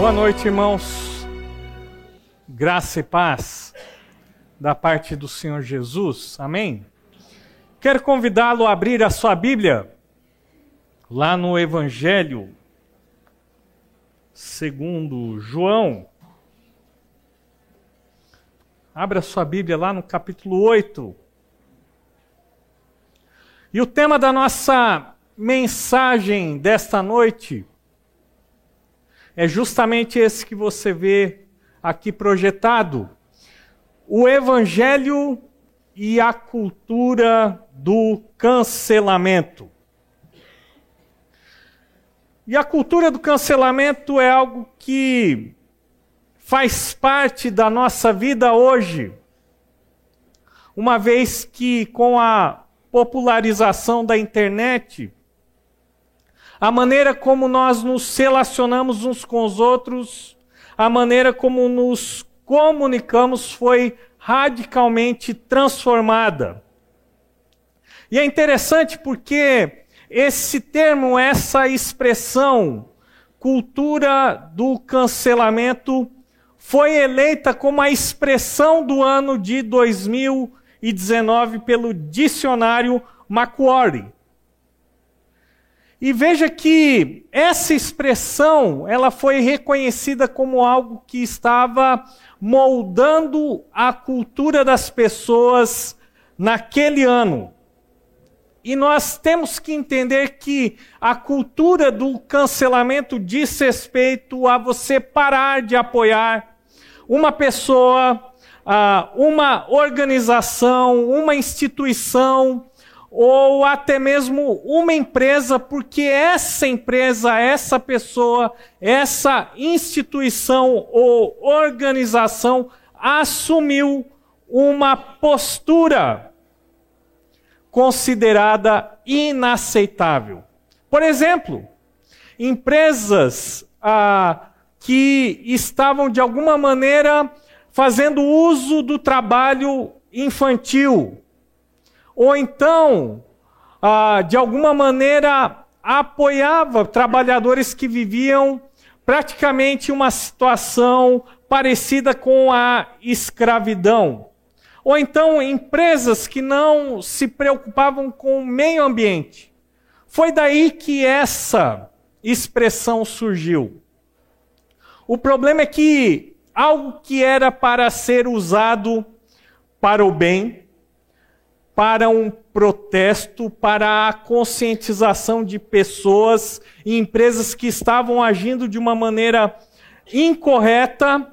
Boa noite, irmãos. Graça e paz da parte do Senhor Jesus. Amém. Quero convidá-lo a abrir a sua Bíblia lá no Evangelho segundo João. Abra sua Bíblia lá no capítulo 8. E o tema da nossa mensagem desta noite é justamente esse que você vê aqui projetado: o Evangelho e a cultura do cancelamento. E a cultura do cancelamento é algo que faz parte da nossa vida hoje, uma vez que com a popularização da internet, a maneira como nós nos relacionamos uns com os outros, a maneira como nos comunicamos foi radicalmente transformada. E é interessante porque esse termo, essa expressão, cultura do cancelamento, foi eleita como a expressão do ano de 2019 pelo dicionário Macquarie. E veja que essa expressão, ela foi reconhecida como algo que estava moldando a cultura das pessoas naquele ano. E nós temos que entender que a cultura do cancelamento diz respeito a você parar de apoiar uma pessoa, uma organização, uma instituição, ou até mesmo uma empresa, porque essa empresa, essa pessoa, essa instituição ou organização assumiu uma postura considerada inaceitável. Por exemplo, empresas ah, que estavam de alguma maneira fazendo uso do trabalho infantil ou então, ah, de alguma maneira, apoiava trabalhadores que viviam praticamente uma situação parecida com a escravidão. Ou então, empresas que não se preocupavam com o meio ambiente. Foi daí que essa expressão surgiu. O problema é que algo que era para ser usado para o bem, para um protesto, para a conscientização de pessoas e empresas que estavam agindo de uma maneira incorreta,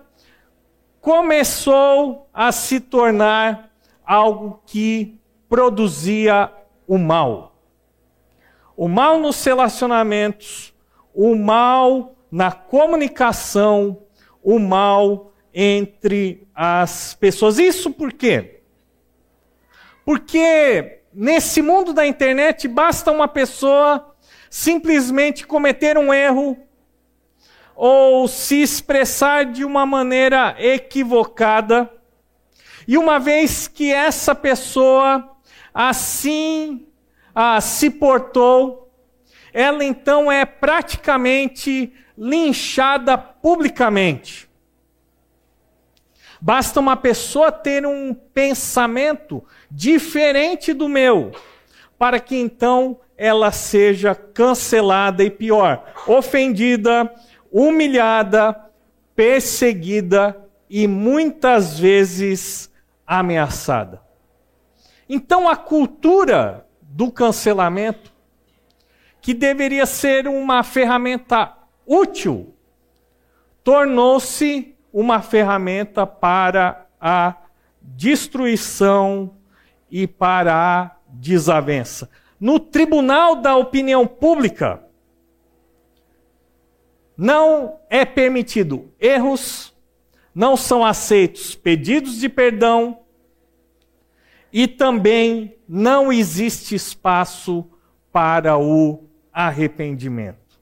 começou a se tornar algo que produzia o mal. O mal nos relacionamentos, o mal na comunicação, o mal entre as pessoas. Isso por quê? Porque nesse mundo da internet basta uma pessoa simplesmente cometer um erro ou se expressar de uma maneira equivocada. E uma vez que essa pessoa assim ah, se portou, ela então é praticamente linchada publicamente. Basta uma pessoa ter um pensamento diferente do meu, para que então ela seja cancelada e pior, ofendida, humilhada, perseguida e muitas vezes ameaçada. Então a cultura do cancelamento, que deveria ser uma ferramenta útil, tornou-se uma ferramenta para a destruição e para a desavença. No tribunal da opinião pública, não é permitido erros, não são aceitos pedidos de perdão e também não existe espaço para o arrependimento.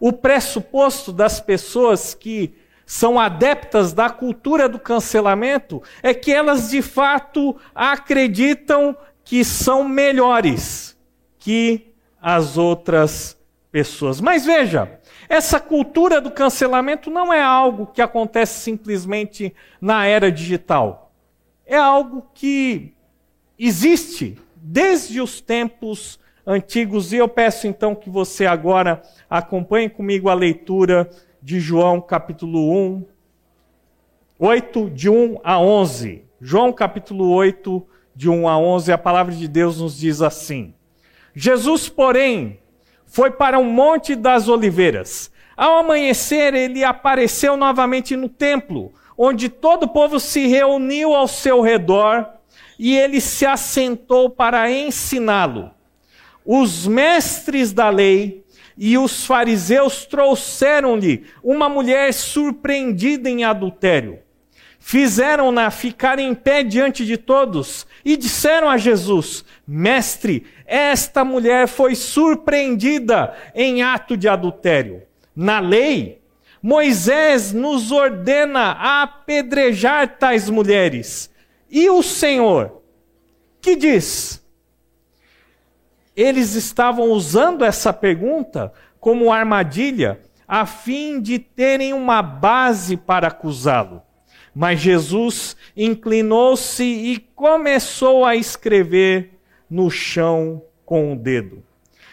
O pressuposto das pessoas que são adeptas da cultura do cancelamento é que elas de fato acreditam que são melhores que as outras pessoas. Mas veja, essa cultura do cancelamento não é algo que acontece simplesmente na era digital. É algo que existe desde os tempos antigos. E eu peço então que você agora acompanhe comigo a leitura de João capítulo 1, 8, de 1 a 11. João capítulo 8, de 1 a 11, a palavra de Deus nos diz assim: Jesus, porém, foi para o Monte das Oliveiras. Ao amanhecer, ele apareceu novamente no templo, onde todo o povo se reuniu ao seu redor e ele se assentou para ensiná-lo. Os mestres da lei e os fariseus trouxeram-lhe uma mulher surpreendida em adultério. Fizeram-na ficar em pé diante de todos e disseram a Jesus: Mestre, esta mulher foi surpreendida em ato de adultério. Na lei, Moisés nos ordena apedrejar tais mulheres. E o Senhor, que diz? Eles estavam usando essa pergunta como armadilha a fim de terem uma base para acusá-lo. Mas Jesus inclinou-se e começou a escrever no chão com o dedo.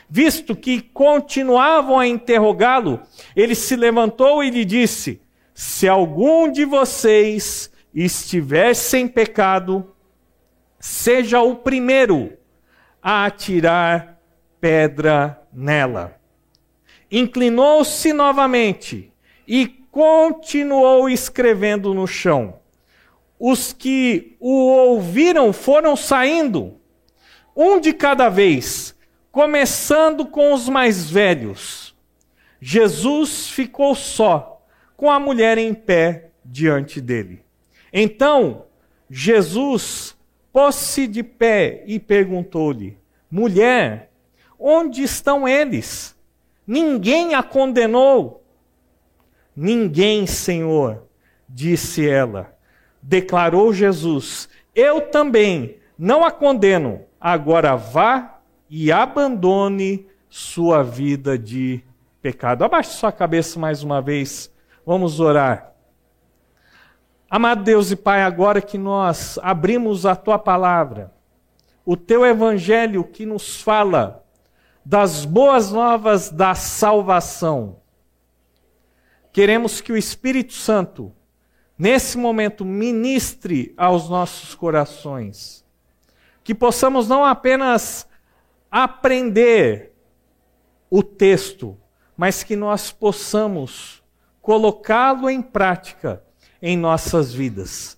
Visto que continuavam a interrogá-lo, ele se levantou e lhe disse: Se algum de vocês estiver sem pecado, seja o primeiro a atirar pedra nela. Inclinou-se novamente e continuou escrevendo no chão. Os que o ouviram foram saindo, um de cada vez, começando com os mais velhos. Jesus ficou só, com a mulher em pé diante dele. Então, Jesus pôs-se de pé e perguntou-lhe: Mulher, onde estão eles? Ninguém a condenou. Ninguém, Senhor, disse ela. Declarou Jesus: Eu também não a condeno. Agora vá e abandone sua vida de pecado. Abaixe sua cabeça mais uma vez. Vamos orar. Amado Deus e Pai, agora que nós abrimos a tua palavra, o teu evangelho que nos fala das boas novas da salvação, Queremos que o Espírito Santo, nesse momento, ministre aos nossos corações. Que possamos não apenas aprender o texto, mas que nós possamos colocá-lo em prática em nossas vidas.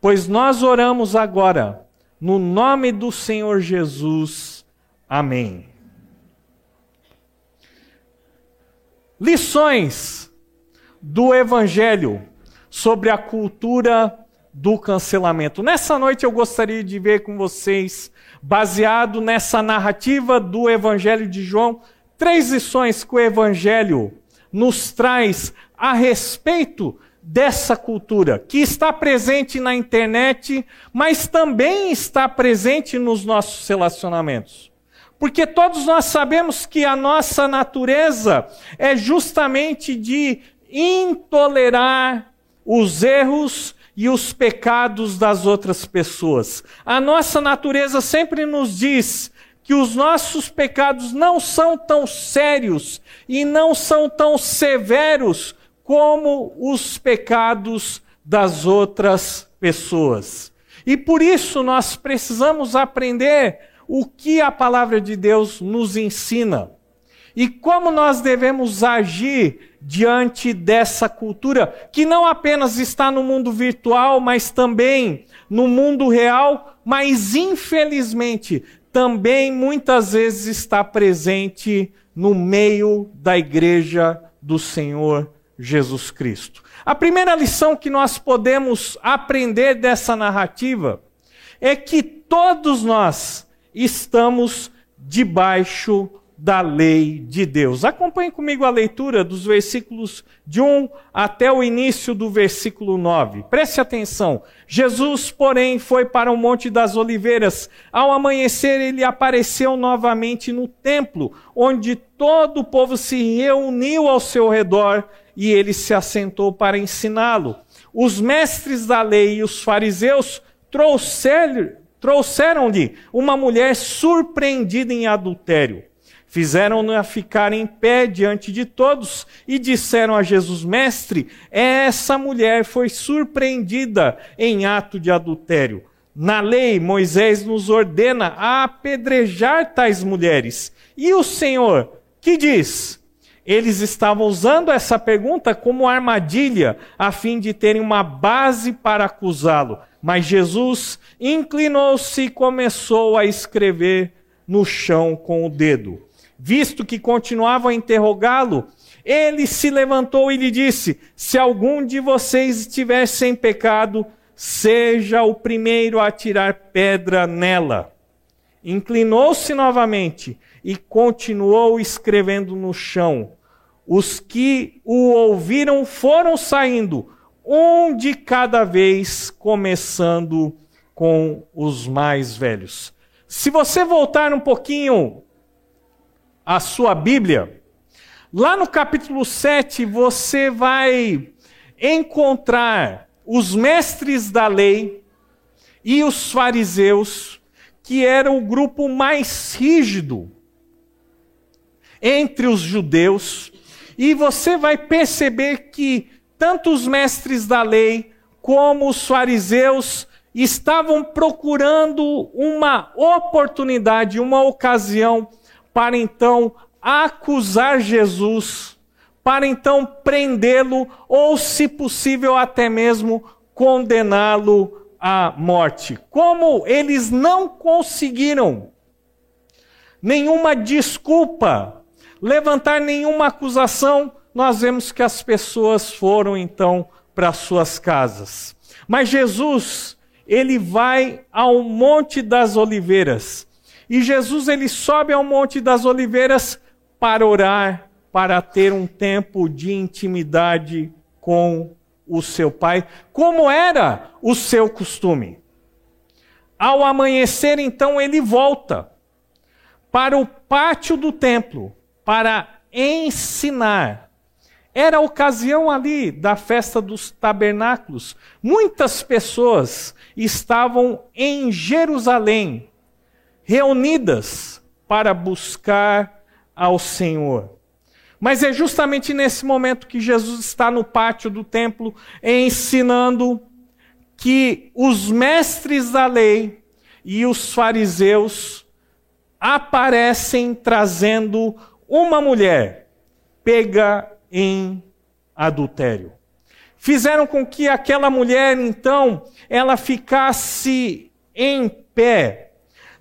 Pois nós oramos agora, no nome do Senhor Jesus. Amém. Lições do Evangelho sobre a cultura do cancelamento. Nessa noite eu gostaria de ver com vocês, baseado nessa narrativa do Evangelho de João, três lições que o Evangelho nos traz a respeito dessa cultura, que está presente na internet, mas também está presente nos nossos relacionamentos. Porque todos nós sabemos que a nossa natureza é justamente de intolerar os erros e os pecados das outras pessoas. A nossa natureza sempre nos diz que os nossos pecados não são tão sérios e não são tão severos como os pecados das outras pessoas. E por isso nós precisamos aprender o que a palavra de Deus nos ensina e como nós devemos agir diante dessa cultura que não apenas está no mundo virtual, mas também no mundo real, mas infelizmente também muitas vezes está presente no meio da igreja do Senhor Jesus Cristo. A primeira lição que nós podemos aprender dessa narrativa é que todos nós estamos debaixo da lei de Deus. Acompanhe comigo a leitura dos versículos de 1 até o início do versículo 9. Preste atenção. Jesus, porém, foi para o Monte das Oliveiras. Ao amanhecer, ele apareceu novamente no templo, onde todo o povo se reuniu ao seu redor e ele se assentou para ensiná-lo. Os mestres da lei e os fariseus trouxeram-lhe uma mulher surpreendida em adultério. Fizeram-na ficar em pé diante de todos e disseram a Jesus: Mestre, essa mulher foi surpreendida em ato de adultério. Na lei, Moisés nos ordena a apedrejar tais mulheres. E o Senhor, que diz? Eles estavam usando essa pergunta como armadilha, a fim de terem uma base para acusá-lo. Mas Jesus inclinou-se e começou a escrever no chão com o dedo. Visto que continuavam a interrogá-lo, ele se levantou e lhe disse: Se algum de vocês estiver sem pecado, seja o primeiro a tirar pedra nela. Inclinou-se novamente e continuou escrevendo no chão. Os que o ouviram foram saindo, um de cada vez, começando com os mais velhos. Se você voltar um pouquinho a sua Bíblia, lá no capítulo 7 você vai encontrar os mestres da lei e os fariseus, que eram o grupo mais rígido entre os judeus, e você vai perceber que tanto os mestres da lei como os fariseus estavam procurando uma oportunidade, uma ocasião para então acusar Jesus, para então prendê-lo ou, se possível, até mesmo condená-lo à morte. Como eles não conseguiram nenhuma desculpa, levantar nenhuma acusação, nós vemos que as pessoas foram então para suas casas. Mas Jesus, ele vai ao Monte das Oliveiras. E Jesus ele sobe ao Monte das Oliveiras para orar, para ter um tempo de intimidade com o seu Pai, como era o seu costume. Ao amanhecer, então, ele volta para o pátio do templo para ensinar. Era a ocasião ali da festa dos tabernáculos. Muitas pessoas estavam em Jerusalém reunidas para buscar ao Senhor. Mas é justamente nesse momento que Jesus está no pátio do templo ensinando que os mestres da lei e os fariseus aparecem trazendo uma mulher pega em adultério. Fizeram com que aquela mulher, então, ela ficasse em pé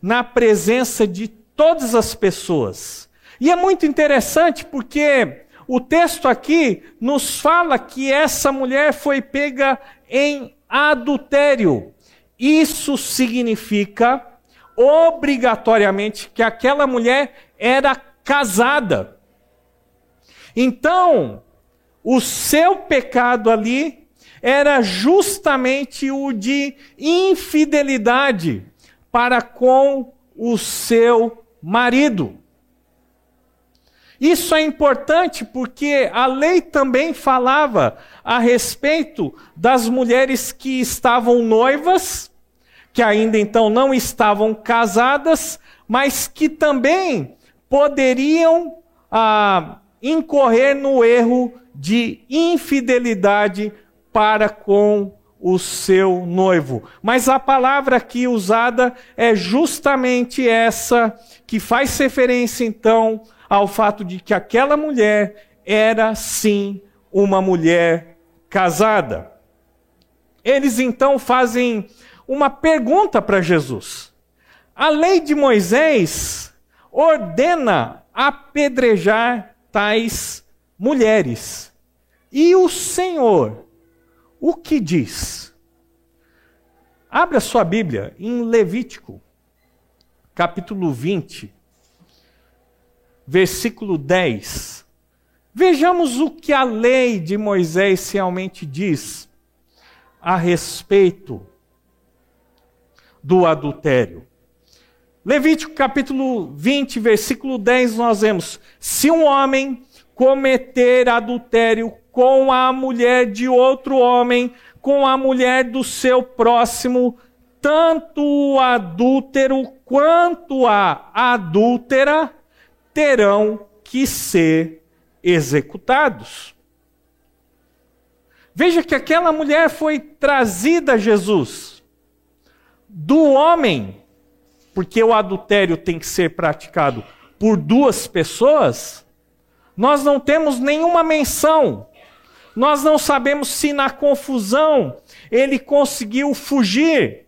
na presença de todas as pessoas. E é muito interessante porque o texto aqui nos fala que essa mulher foi pega em adultério. Isso significa obrigatoriamente que aquela mulher era casada. Então, o seu pecado ali era justamente o de infidelidade para com o seu marido. Isso é importante porque a lei também falava a respeito das mulheres que estavam noivas, que ainda então não estavam casadas, mas que também poderiam ah, incorrer no erro de infidelidade para com o seu noivo. Mas a palavra aqui usada é justamente essa, que faz referência então ao fato de que aquela mulher era sim uma mulher casada. Eles então fazem uma pergunta para Jesus. A lei de Moisés ordena apedrejar tais mulheres. E o Senhor o que diz? Abra sua Bíblia em Levítico, capítulo 20. versículo 10. Vejamos o que a lei de Moisés realmente diz a respeito do adultério. Levítico capítulo 20, versículo 10, nós vemos: Se um homem cometer adultério com a mulher de outro homem, com a mulher do seu próximo, tanto o adúltero quanto a adúltera terão que ser executados. Veja que aquela mulher foi trazida a Jesus do homem, porque o adultério tem que ser praticado por duas pessoas. Nós não temos nenhuma menção. Nós não sabemos se na confusão ele conseguiu fugir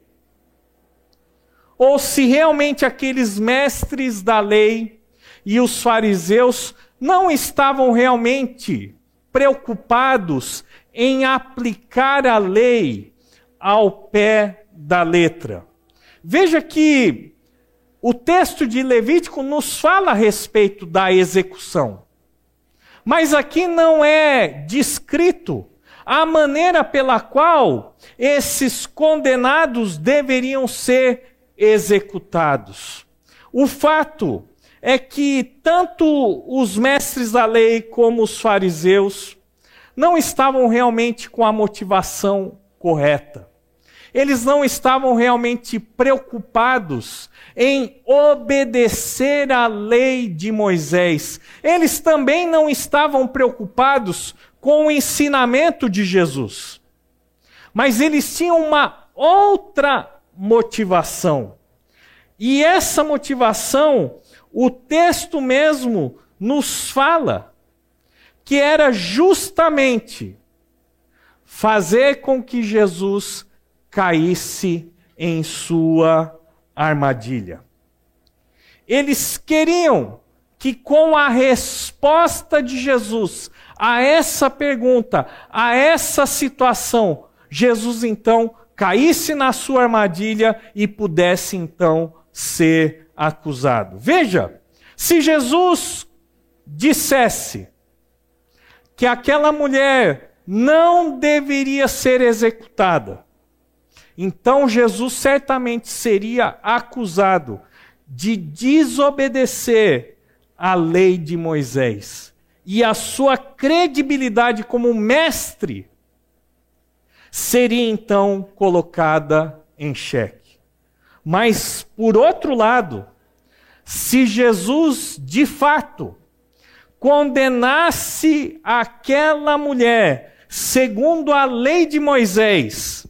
ou se realmente aqueles mestres da lei e os fariseus não estavam realmente preocupados em aplicar a lei ao pé da letra. Veja que o texto de Levítico nos fala a respeito da execução. Mas aqui não é descrito a maneira pela qual esses condenados deveriam ser executados. O fato é que tanto os mestres da lei como os fariseus não estavam realmente com a motivação correta. Eles não estavam realmente preocupados em obedecer à lei de Moisés. Eles também não estavam preocupados com o ensinamento de Jesus. Mas eles tinham uma outra motivação. E essa motivação, o texto mesmo nos fala que era justamente fazer com que Jesus caísse em sua armadilha. Eles queriam que, com a resposta de Jesus a essa pergunta, a essa situação, Jesus então caísse na sua armadilha e pudesse então ser acusado. Veja, se Jesus dissesse que aquela mulher não deveria ser executada, então Jesus certamente seria acusado de desobedecer à lei de Moisés. E a sua credibilidade como mestre seria então colocada em xeque. Mas, por outro lado, se Jesus de fato condenasse aquela mulher segundo a lei de Moisés,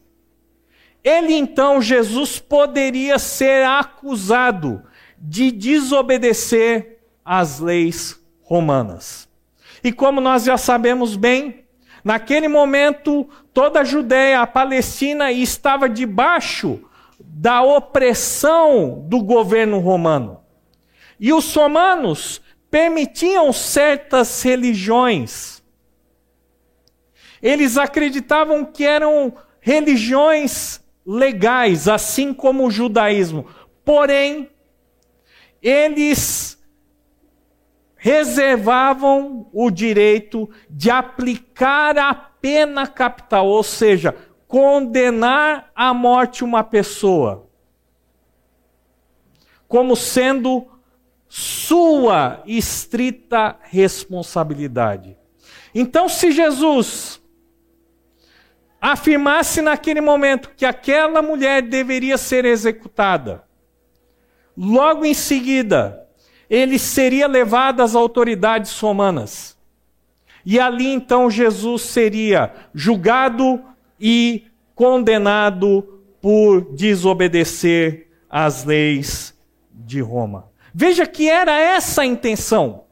ele então, Jesus, poderia ser acusado de desobedecer às leis romanas. E como nós já sabemos bem, naquele momento toda a Judéia, a Palestina estava debaixo da opressão do governo romano. E os romanos permitiam certas religiões. Eles acreditavam que eram religiões legais, assim como o judaísmo. Porém, eles reservavam o direito de aplicar a pena capital, ou seja, condenar à morte uma pessoa, como sendo sua estrita responsabilidade. Então, se Jesus afirmasse naquele momento que aquela mulher deveria ser executada, logo em seguida, ele seria levado às autoridades romanas. E ali então Jesus seria julgado e condenado por desobedecer às leis de Roma. Veja que era essa a intenção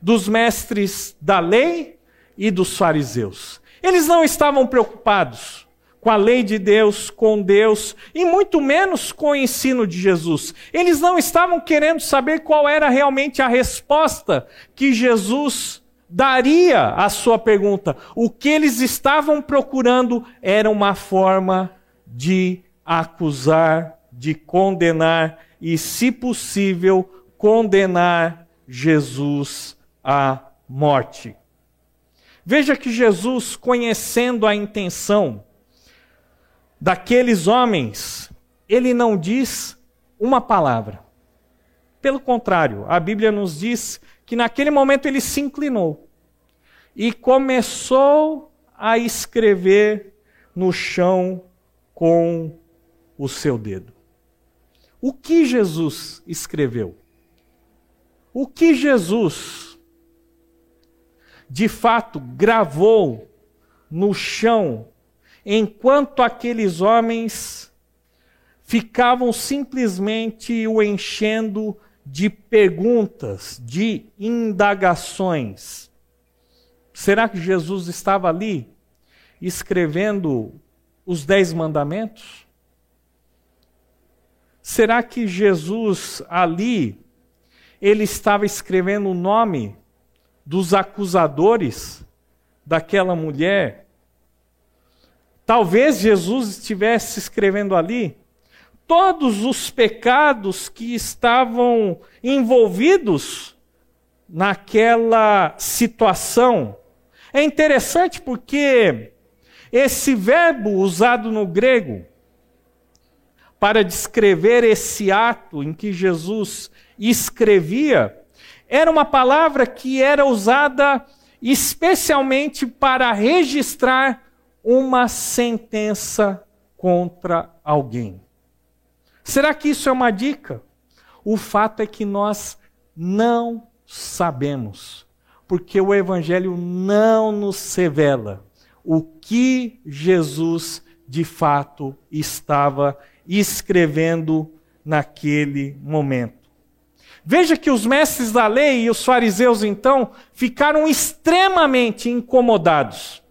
dos mestres da lei e dos fariseus. Eles não estavam preocupados com a lei de Deus, com Deus, e muito menos com o ensino de Jesus. Eles não estavam querendo saber qual era realmente a resposta que Jesus daria à sua pergunta. O que eles estavam procurando era uma forma de acusar, de condenar e, se possível, condenar Jesus à morte. Veja que Jesus, conhecendo a intenção daqueles homens, ele não diz uma palavra. Pelo contrário, a Bíblia nos diz que naquele momento ele se inclinou e começou a escrever no chão com o seu dedo. O que Jesus escreveu? O que Jesus, de fato, gravou no chão, enquanto aqueles homens ficavam simplesmente o enchendo de perguntas, de indagações. Será que Jesus estava ali escrevendo os Dez Mandamentos? Será que Jesus ali ele estava escrevendo o nome dos acusadores daquela mulher. Talvez Jesus estivesse escrevendo ali todos os pecados que estavam envolvidos naquela situação. É interessante porque esse verbo usado no grego para descrever esse ato em que Jesus escrevia, era uma palavra que era usada especialmente para registrar uma sentença contra alguém. Será que isso é uma dica? O fato é que nós não sabemos, porque o Evangelho não nos revela o que Jesus de fato estava escrevendo naquele momento. Veja que os mestres da lei e os fariseus, então, ficaram extremamente incomodados,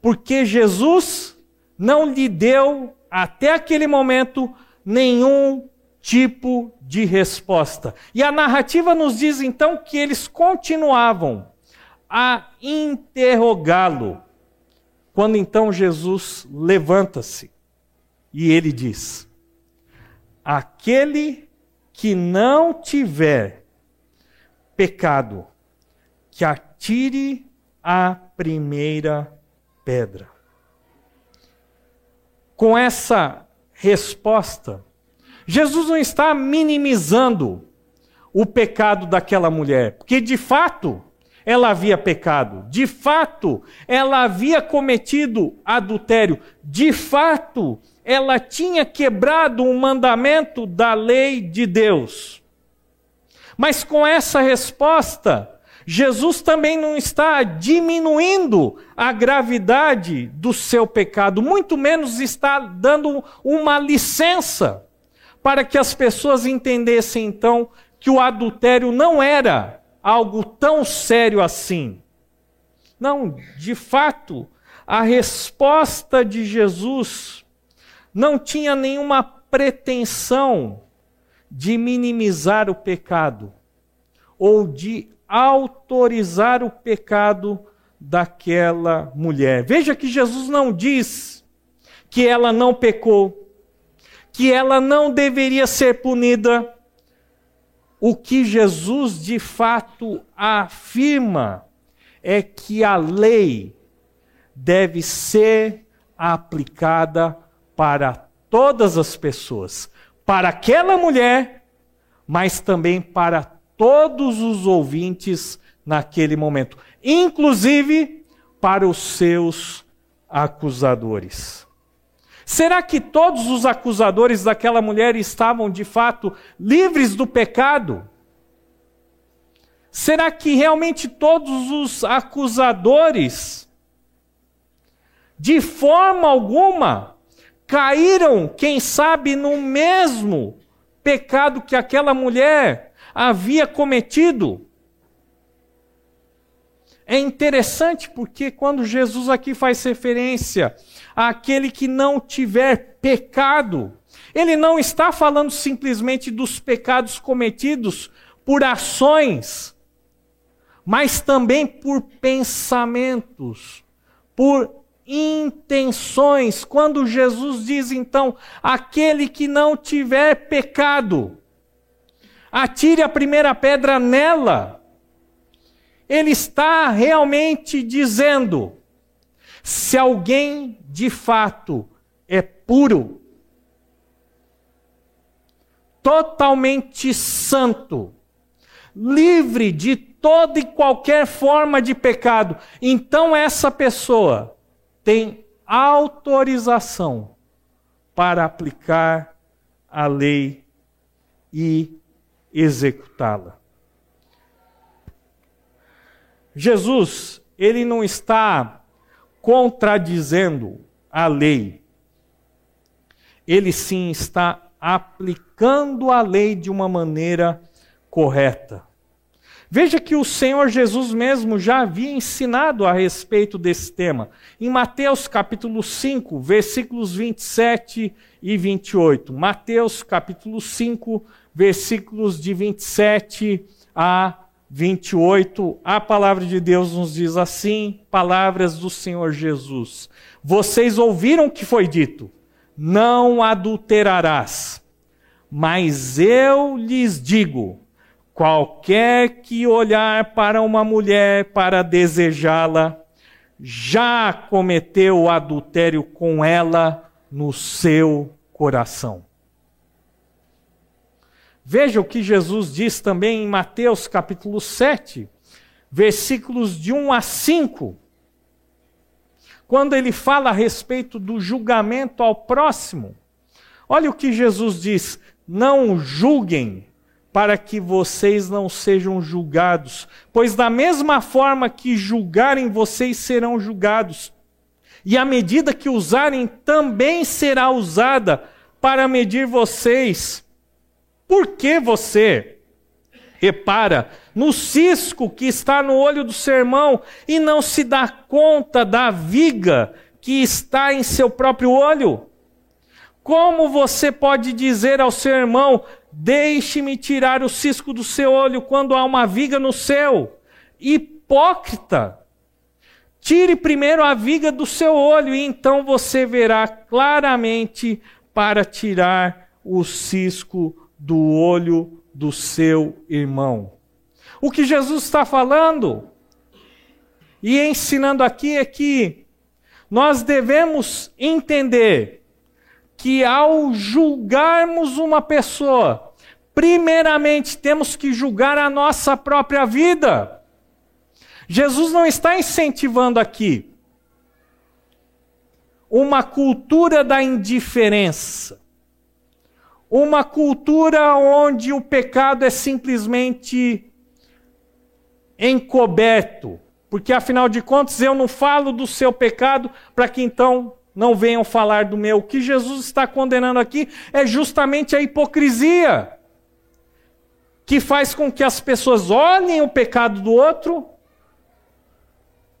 porque Jesus não lhe deu, até aquele momento, nenhum tipo de resposta. E a narrativa nos diz, então, que eles continuavam a interrogá-lo. Quando então Jesus levanta-se e ele diz: Aquele que não tiver pecado, que atire a primeira pedra. Com essa resposta, Jesus não está minimizando o pecado daquela mulher, porque de fato ela havia pecado, de fato ela havia cometido adultério, de fato ela tinha quebrado um mandamento da lei de Deus. Mas com essa resposta, Jesus também não está diminuindo a gravidade do seu pecado, muito menos está dando uma licença para que as pessoas entendessem então que o adultério não era algo tão sério assim. Não, de fato, a resposta de Jesus não tinha nenhuma pretensão de minimizar o pecado ou de autorizar o pecado daquela mulher. Veja que Jesus não diz que ela não pecou, que ela não deveria ser punida. O que Jesus de fato afirma é que a lei deve ser aplicada para todas as pessoas, para aquela mulher, mas também para todos os ouvintes naquele momento, inclusive para os seus acusadores. Será que todos os acusadores daquela mulher estavam de fato livres do pecado? Será que realmente todos os acusadores, de forma alguma, caíram, quem sabe, no mesmo pecado que aquela mulher havia cometido. É interessante porque quando Jesus aqui faz referência àquele que não tiver pecado, ele não está falando simplesmente dos pecados cometidos por ações, mas também por pensamentos, por intenções. Quando Jesus diz então, aquele que não tiver pecado. atire a primeira pedra nela. Ele está realmente dizendo: se alguém de fato é puro, totalmente santo, livre de toda e qualquer forma de pecado, então essa pessoa tem autorização para aplicar a lei e executá-la. Jesus, ele não está contradizendo a lei. Ele sim está aplicando a lei de uma maneira correta. Veja que o Senhor Jesus mesmo já havia ensinado a respeito desse tema. Em Mateus capítulo 5, versículos 27 e 28. Mateus capítulo 5, versículos de 27 a 28. A palavra de Deus nos diz assim: palavras do Senhor Jesus. Vocês ouviram o que foi dito: não adulterarás. Mas eu lhes digo: Qualquer que olhar para uma mulher para desejá-la, já cometeu adultério com ela no seu coração. Veja o que Jesus diz também em Mateus capítulo 7, versículos de 1 a 5. Quando ele fala a respeito do julgamento ao próximo. Olha o que Jesus diz: Não julguem para que vocês não sejam julgados, pois da mesma forma que julgarem, vocês serão julgados. E a medida que usarem também será usada para medir vocês. Por que você repara no cisco que está no olho do seu irmão e não se dá conta da viga que está em seu próprio olho? Como você pode dizer ao seu irmão: Deixe-me tirar o cisco do seu olho quando há uma viga no seu? Hipócrita! Tire primeiro a viga do seu olho e então você verá claramente para tirar o cisco do olho do seu irmão. O que Jesus está falando e ensinando aqui é que nós devemos entender que ao julgarmos uma pessoa, primeiramente temos que julgar a nossa própria vida. Jesus não está incentivando aqui uma cultura da indiferença, uma cultura onde o pecado é simplesmente encoberto, porque afinal de contas eu não falo do seu pecado para que então não venham falar do meu. O que Jesus está condenando aqui é justamente a hipocrisia, que faz com que as pessoas olhem o pecado do outro,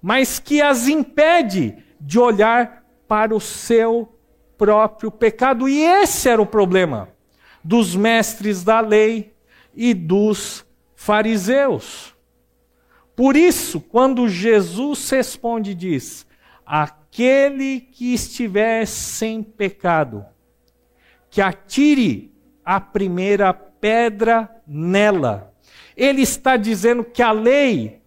mas que as impede de olhar para o seu próprio pecado. E esse era o problema dos mestres da lei e dos fariseus. Por isso, quando Jesus responde diz: aquele que estiver sem pecado, que atire a primeira pedra nela. Ele está dizendo que a lei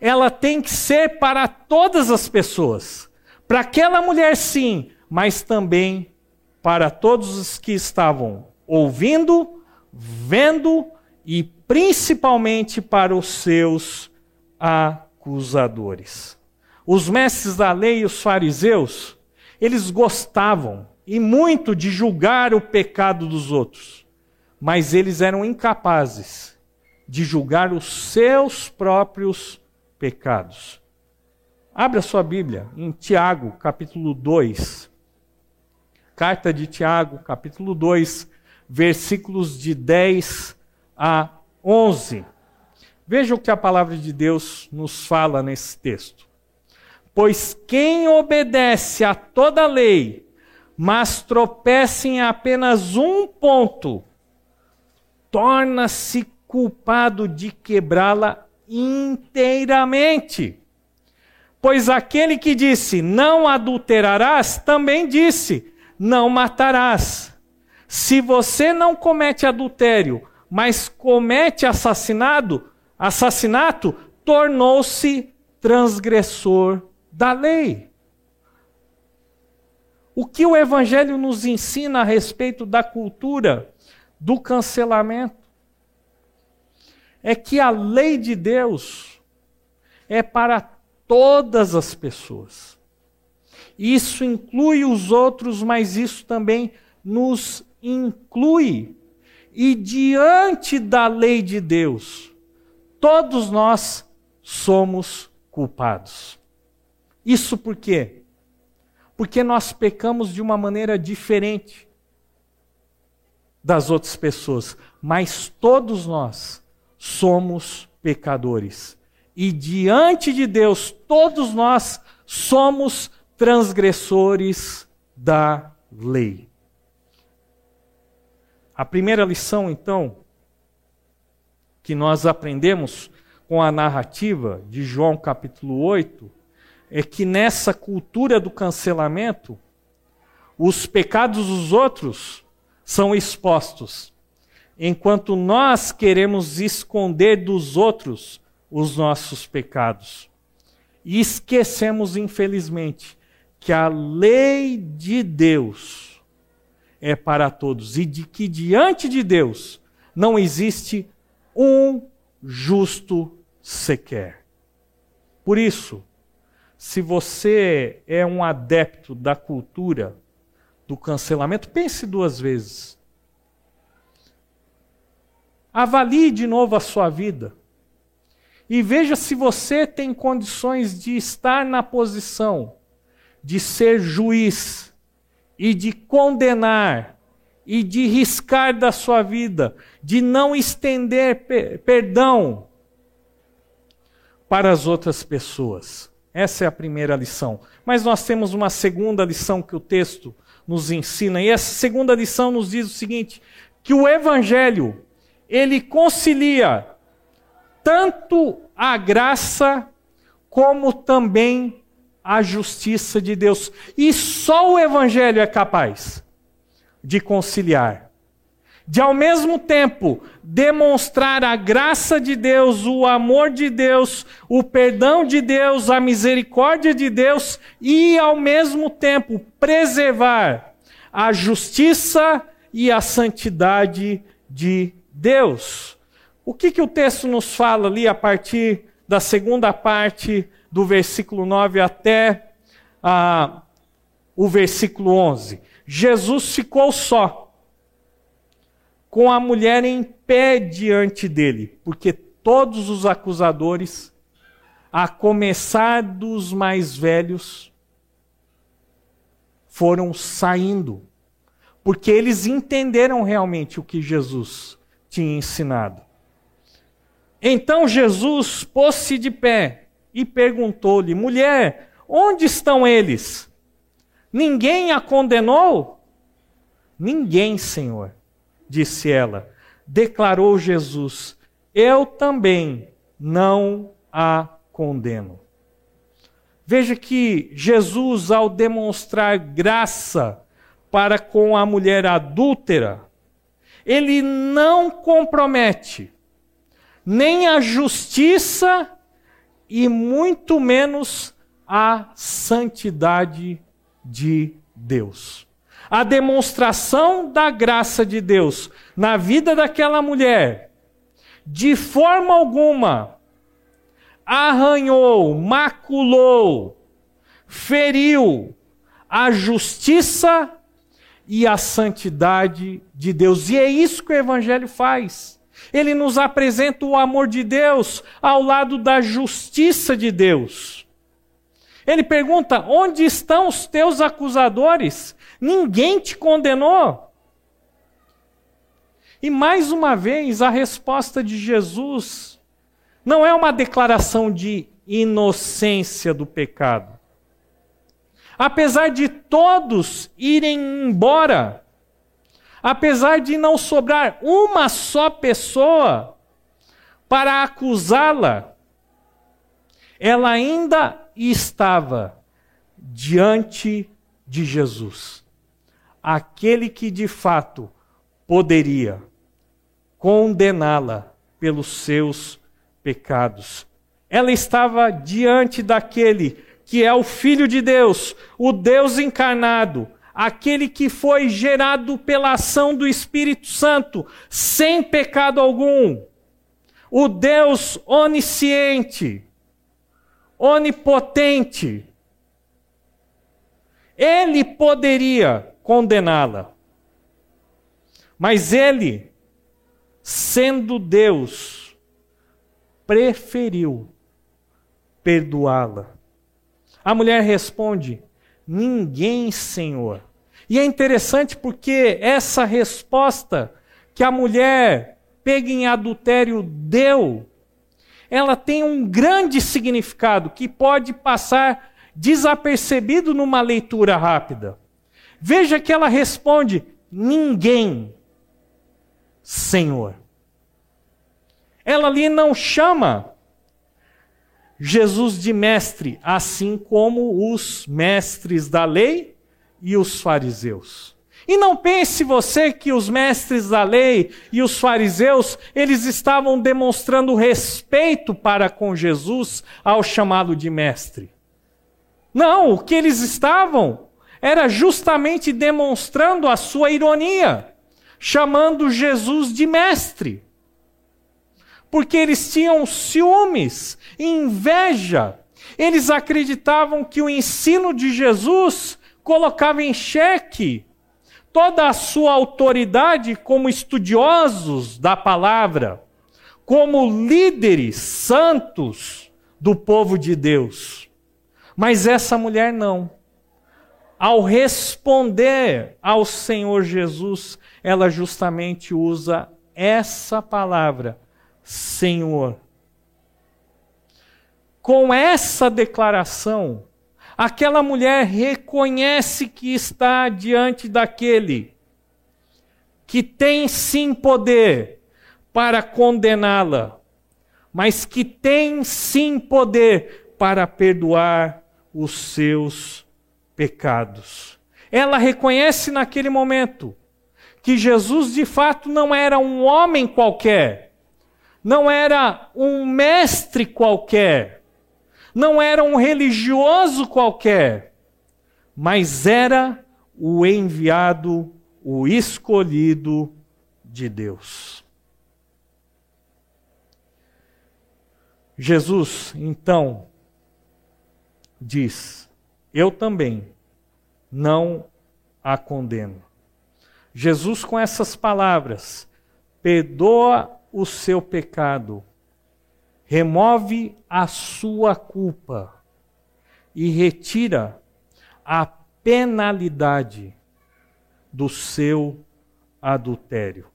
ela tem que ser para todas as pessoas. Para aquela mulher sim, mas também para todos os que estavam ouvindo, vendo e principalmente para os seus acusadores. Os mestres da lei e os fariseus, eles gostavam e muito de julgar o pecado dos outros, mas eles eram incapazes de julgar os seus próprios pecados. Abra sua Bíblia em Tiago, capítulo 2. Carta de Tiago, capítulo 2, versículos de 10 a 11. Veja o que a palavra de Deus nos fala nesse texto. Pois quem obedece a toda lei, mas tropeça em apenas um ponto, torna-se culpado de quebrá-la inteiramente. Pois aquele que disse, não adulterarás, também disse, não matarás. Se você não comete adultério, mas comete assassinado, assassinato, tornou-se transgressor da lei. O que o Evangelho nos ensina a respeito da cultura do cancelamento é que a lei de Deus é para todas as pessoas. Isso inclui os outros, mas isso também nos inclui. E diante da lei de Deus, todos nós somos culpados. Isso por quê? Porque nós pecamos de uma maneira diferente das outras pessoas, mas todos nós somos pecadores. E diante de Deus, todos nós somos transgressores da lei. A primeira lição, então, que nós aprendemos com a narrativa de João capítulo 8, é que nessa cultura do cancelamento, os pecados dos outros são expostos, enquanto nós queremos esconder dos outros os nossos pecados. E esquecemos, infelizmente, que a lei de Deus é para todos e de que diante de Deus não existe um justo sequer. Por isso, se você é um adepto da cultura do cancelamento, pense duas vezes. Avalie de novo a sua vida. E veja se você tem condições de estar na posição de ser juiz e de condenar e de riscar da sua vida, de não estender perdão para as outras pessoas. Essa é a primeira lição. Mas nós temos uma segunda lição que o texto nos ensina, e essa segunda lição nos diz o seguinte: que o evangelho ele concilia tanto a graça como também a justiça de Deus. E só o evangelho é capaz de conciliar de ao mesmo tempo demonstrar a graça de Deus, o amor de Deus, o perdão de Deus, a misericórdia de Deus e ao mesmo tempo preservar a justiça e a santidade de Deus. O que, que o texto nos fala ali a partir da segunda parte do versículo 9 até ah, o versículo 11? Jesus ficou só com a mulher em pé diante dele, porque todos os acusadores, a começar dos mais velhos, foram saindo, porque eles entenderam realmente o que Jesus tinha ensinado. Então Jesus pôs-se de pé e perguntou-lhe: Mulher, onde estão eles? Ninguém a condenou? Ninguém, Senhor disse ela. Declarou Jesus: Eu também não a condeno. Veja que Jesus, ao demonstrar graça para com a mulher adúltera, ele não compromete nem a justiça e muito menos a santidade de Deus a demonstração da graça de Deus na vida daquela mulher, de forma alguma, arranhou, maculou, feriu a justiça e a santidade de Deus. E é isso que o Evangelho faz. Ele nos apresenta o amor de Deus ao lado da justiça de Deus. Ele pergunta: onde estão os teus acusadores? Ninguém te condenou. E mais uma vez, a resposta de Jesus não é uma declaração de inocência do pecado. Apesar de todos irem embora, apesar de não sobrar uma só pessoa para acusá-la, ela ainda estava diante de Jesus aquele que de fato poderia condená-la pelos seus pecados. Ela estava diante daquele que é o Filho de Deus, o Deus encarnado, aquele que foi gerado pela ação do Espírito Santo, sem pecado algum. O Deus onisciente, onipotente. Ele poderia condená-la. Mas ele, sendo Deus, preferiu perdoá-la. A mulher responde: Ninguém, Senhor. E é interessante porque essa resposta que a mulher pega em adultério deu, ela tem um grande significado que pode passar desapercebido numa leitura rápida. Veja que ela responde: ninguém, Senhor. Ela ali não chama Jesus de mestre, assim como os mestres da lei e os fariseus. E não pense você que os mestres da lei e os fariseus, eles estavam demonstrando respeito para com Jesus ao chamá-lo de mestre. Não, o que eles estavam era justamente demonstrando a sua ironia, chamando Jesus de mestre porque eles tinham ciúmes, inveja. Eles acreditavam que o ensino de Jesus colocava em xeque toda a sua autoridade como estudiosos da palavra, como líderes santos do povo de Deus. Mas essa mulher não. Ao responder ao Senhor Jesus, ela justamente usa essa palavra Senhor. Com essa declaração, aquela mulher reconhece que está diante daquele que tem sim poder para condená-la, mas que tem sim poder para perdoar os seus pecados. Ela reconhece naquele momento que Jesus de fato não era um homem qualquer, não era um mestre qualquer, não era um religioso qualquer, mas era o enviado, o escolhido de Deus. Jesus, então, diz: Eu também não a condeno. Jesus, com essas palavras, perdoa o seu pecado, remove a sua culpa e retira a penalidade do seu adultério.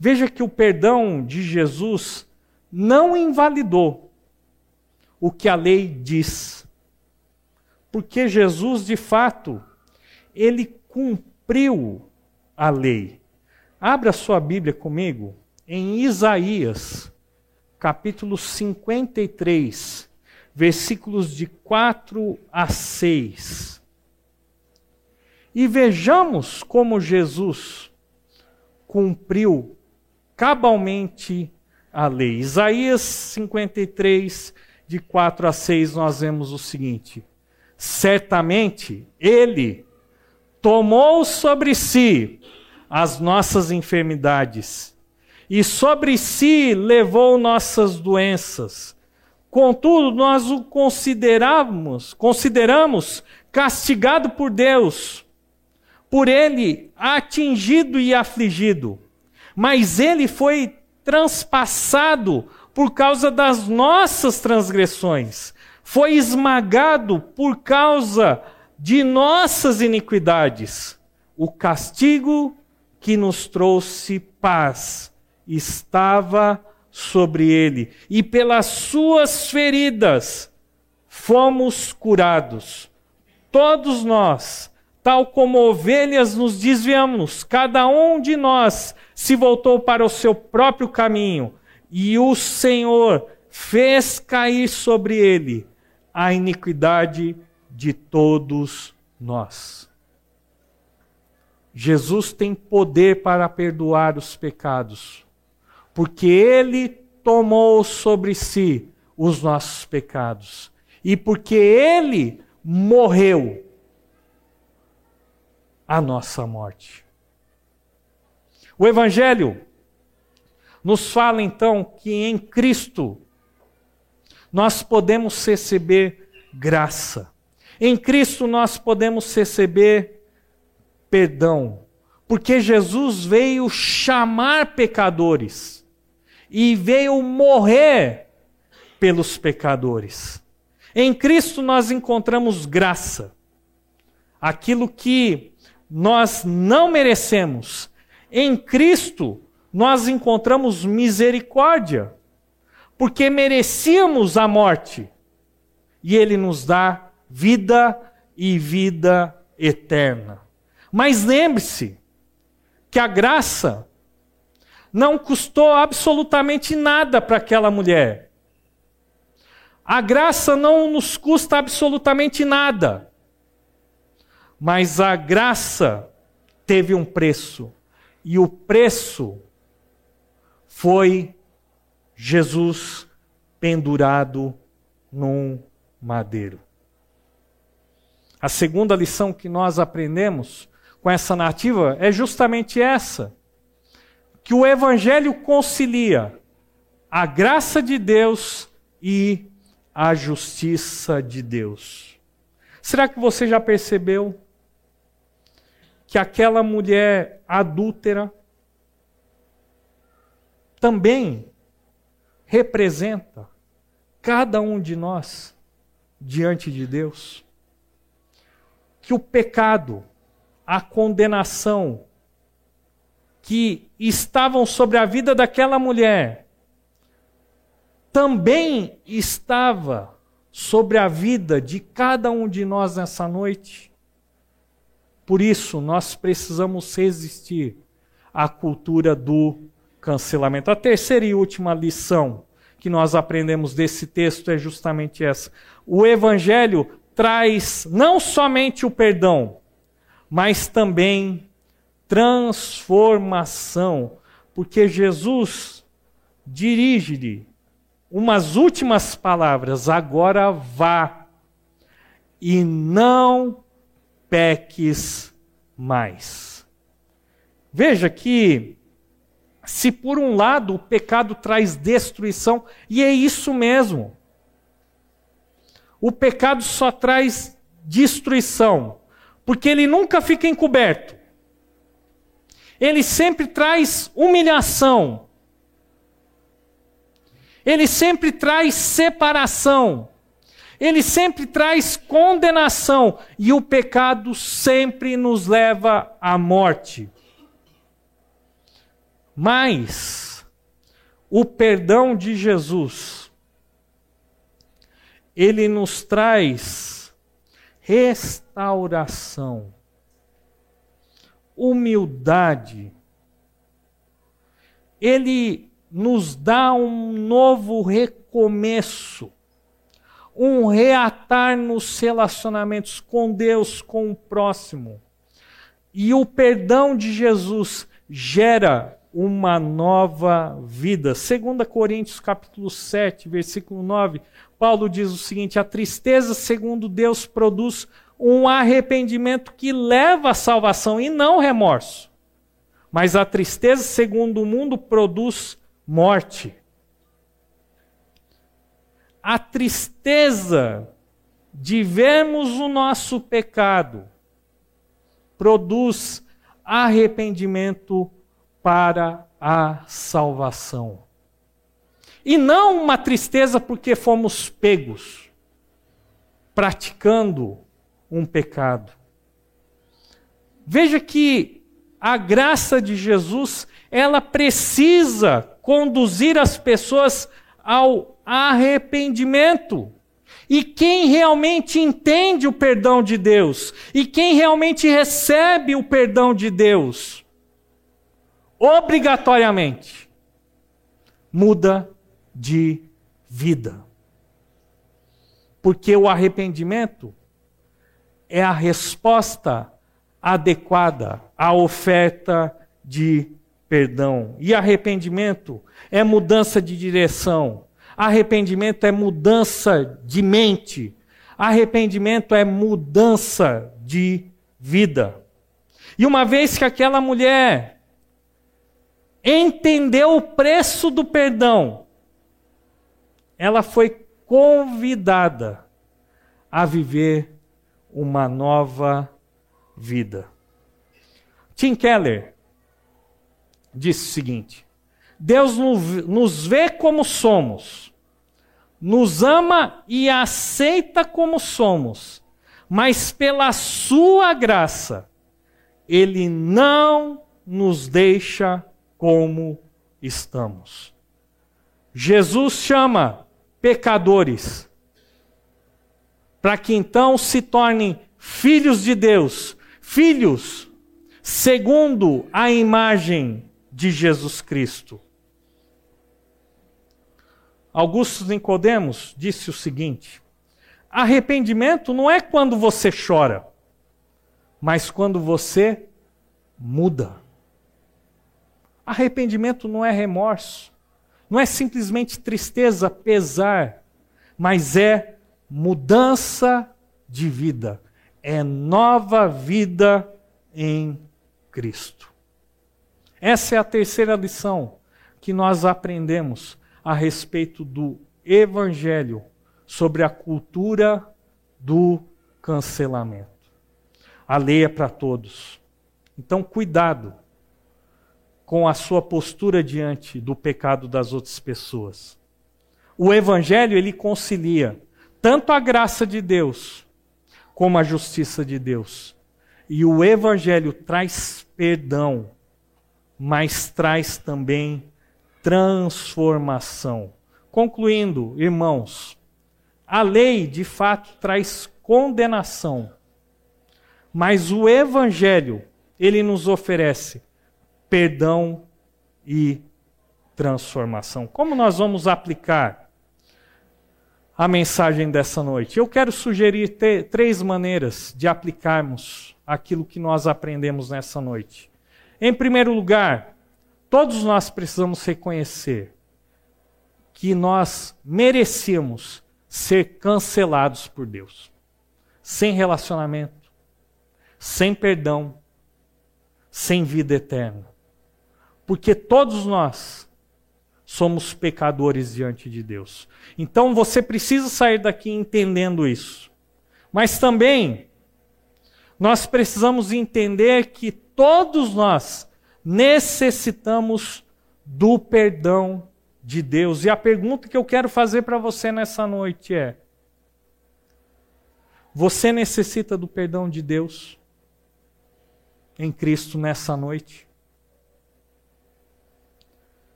Veja que o perdão de Jesus não invalidou o que a lei diz. Porque Jesus, de fato, ele cumpriu a lei. Abra sua Bíblia comigo em Isaías, capítulo 53, versículos de 4 a 6. E vejamos como Jesus cumpriu cabalmente a lei. Isaías 53, de 4 a 6, nós vemos o seguinte: Certamente ele tomou sobre si as nossas enfermidades e sobre si levou nossas doenças. Contudo, nós o consideramos, consideramos castigado por Deus, por ele atingido e afligido. Mas ele foi transpassado por causa das nossas transgressões, foi esmagado por causa de nossas iniquidades. O castigo que nos trouxe paz estava sobre ele, e pelas suas feridas fomos curados. Todos nós, tal como ovelhas, nos desviamos, cada um de nós se voltou para o seu próprio caminho, e o Senhor fez cair sobre ele a iniquidade de todos nós. Jesus tem poder para perdoar os pecados porque ele tomou sobre si os nossos pecados e porque ele morreu a nossa morte. O Evangelho nos fala então que em Cristo nós podemos receber graça. Em Cristo nós podemos receber perdão, porque Jesus veio chamar pecadores e veio morrer pelos pecadores. Em Cristo nós encontramos graça. Aquilo que nós não merecemos. Em Cristo nós encontramos misericórdia, porque merecíamos a morte, e Ele nos dá vida e vida eterna. Mas lembre-se que a graça não custou absolutamente nada para aquela mulher. A graça não nos custa absolutamente nada. Mas a graça teve um preço. E o preço foi Jesus pendurado num madeiro. A segunda lição que nós aprendemos com essa narrativa é justamente essa: que o Evangelho concilia a graça de Deus e a justiça de Deus. Será que você já percebeu que aquela mulher adúltera também representa cada um de nós diante de Deus. Que o pecado, a condenação que estavam sobre a vida daquela mulher, também estava sobre a vida de cada um de nós nessa noite. Por isso, nós precisamos resistir à cultura do cancelamento. A terceira e última lição que nós aprendemos desse texto é justamente essa. O Evangelho traz não somente o perdão, mas também transformação, porque Jesus dirige-lhe umas últimas palavras: agora vá e não peques mais. Veja que se por um lado o pecado traz destruição, e é isso mesmo. O pecado só traz destruição, porque ele nunca fica encoberto. Ele sempre traz humilhação. Ele sempre traz separação. Ele sempre traz condenação. E o pecado sempre nos leva à morte. Mas o perdão de Jesus, ele nos traz restauração, humildade, ele nos dá um novo recomeço, um reatar nos relacionamentos com Deus, com o próximo. E o perdão de Jesus gera uma nova vida. 2 Coríntios capítulo 7, versículo 9, Paulo diz o seguinte: a tristeza, segundo Deus, produz um arrependimento que leva à salvação e não remorso. Mas a tristeza, segundo o mundo, produz morte. A tristeza de vermos o nosso pecado produz arrependimento para a salvação. E não uma tristeza porque fomos pegos praticando um pecado. Veja que a graça de Jesus, ela precisa conduzir as pessoas ao arrependimento. E quem realmente entende o perdão de Deus, e quem realmente recebe o perdão de Deus, obrigatoriamente muda de vida. Porque o arrependimento é a resposta adequada à oferta de perdão. E arrependimento é mudança de direção. Arrependimento é mudança de mente. Arrependimento é mudança de vida. E uma vez que aquela mulher entendeu o preço do perdão, ela foi convidada a viver uma nova vida. Tim Keller disse o seguinte: Deus nos vê como somos, nos ama e aceita como somos, mas pela Sua graça, Ele não nos deixa como estamos. Jesus chama pecadores para que então se tornem filhos de Deus, filhos segundo a imagem de Jesus Cristo. Augusto Nicodemos disse o seguinte: arrependimento não é quando você chora, mas quando você muda. Arrependimento não é remorso, não é simplesmente tristeza, pesar, mas é mudança de vida, é nova vida em Cristo. Essa é a terceira lição que nós aprendemos a respeito do Evangelho sobre a cultura do cancelamento. A lei é para todos. Então, cuidado com a sua postura diante do pecado das outras pessoas. O Evangelho, ele concilia tanto a graça de Deus como a justiça de Deus. E o Evangelho traz perdão, mas traz também transformação. Concluindo, irmãos, a lei de fato traz condenação, mas o Evangelho, ele nos oferece perdão e transformação. Como nós vamos aplicar a mensagem dessa noite? Eu quero sugerir três maneiras de aplicarmos aquilo que nós aprendemos nessa noite. Em primeiro lugar, todos nós precisamos reconhecer que nós merecíamos ser cancelados por Deus. Sem relacionamento, sem perdão, sem vida eterna. Porque todos nós somos pecadores diante de Deus. Então você precisa sair daqui entendendo isso. Mas também nós precisamos entender que todos nós necessitamos do perdão de Deus. E a pergunta que eu quero fazer para você nessa noite é: você necessita do perdão de Deus em Cristo nessa noite?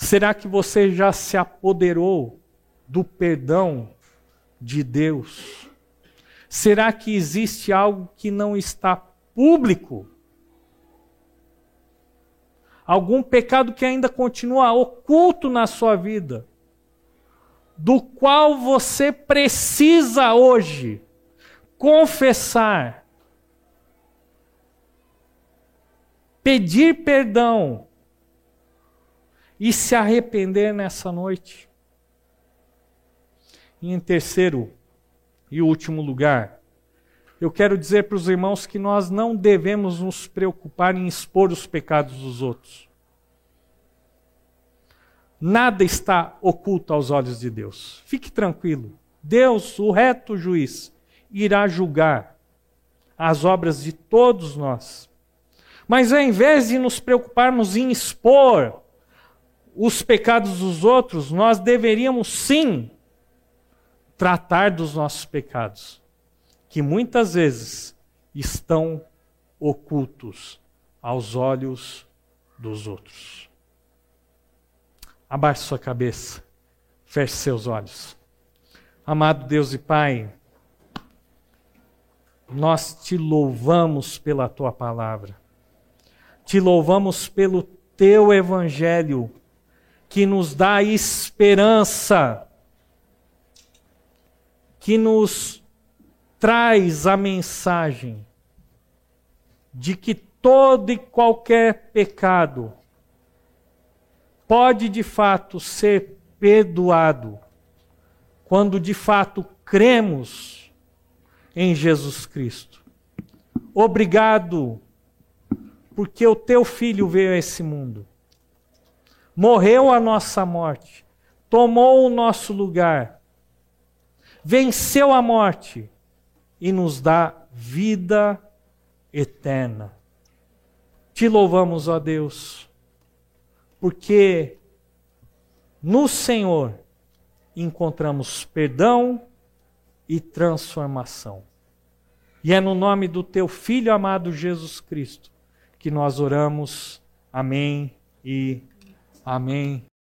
Será que você já se apoderou do perdão de Deus? Será que existe algo que não está público? Algum pecado que ainda continua oculto na sua vida, do qual você precisa hoje confessar, pedir perdão e se arrepender nessa noite. E em terceiro e último lugar, eu quero dizer para os irmãos que nós não devemos nos preocupar em expor os pecados dos outros. Nada está oculto aos olhos de Deus. Fique tranquilo. Deus, o reto juiz, irá julgar as obras de todos nós. Mas ao invés de nos preocuparmos em expor os pecados dos outros, nós deveríamos sim tratar dos nossos pecados, que muitas vezes estão ocultos aos olhos dos outros. Abaixe sua cabeça, feche seus olhos. Amado Deus e Pai, nós te louvamos pela tua palavra, te louvamos pelo teu evangelho que nos dá esperança, que nos traz a mensagem de que todo e qualquer pecado pode de fato ser perdoado quando de fato cremos em Jesus Cristo. Obrigado, porque o teu filho veio a esse mundo, morreu a nossa morte, tomou o nosso lugar, venceu a morte e nos dá vida eterna. Te louvamos, ó Deus, porque no Senhor encontramos perdão e transformação. E é no nome do teu Filho amado Jesus Cristo que nós oramos. Amém e amém.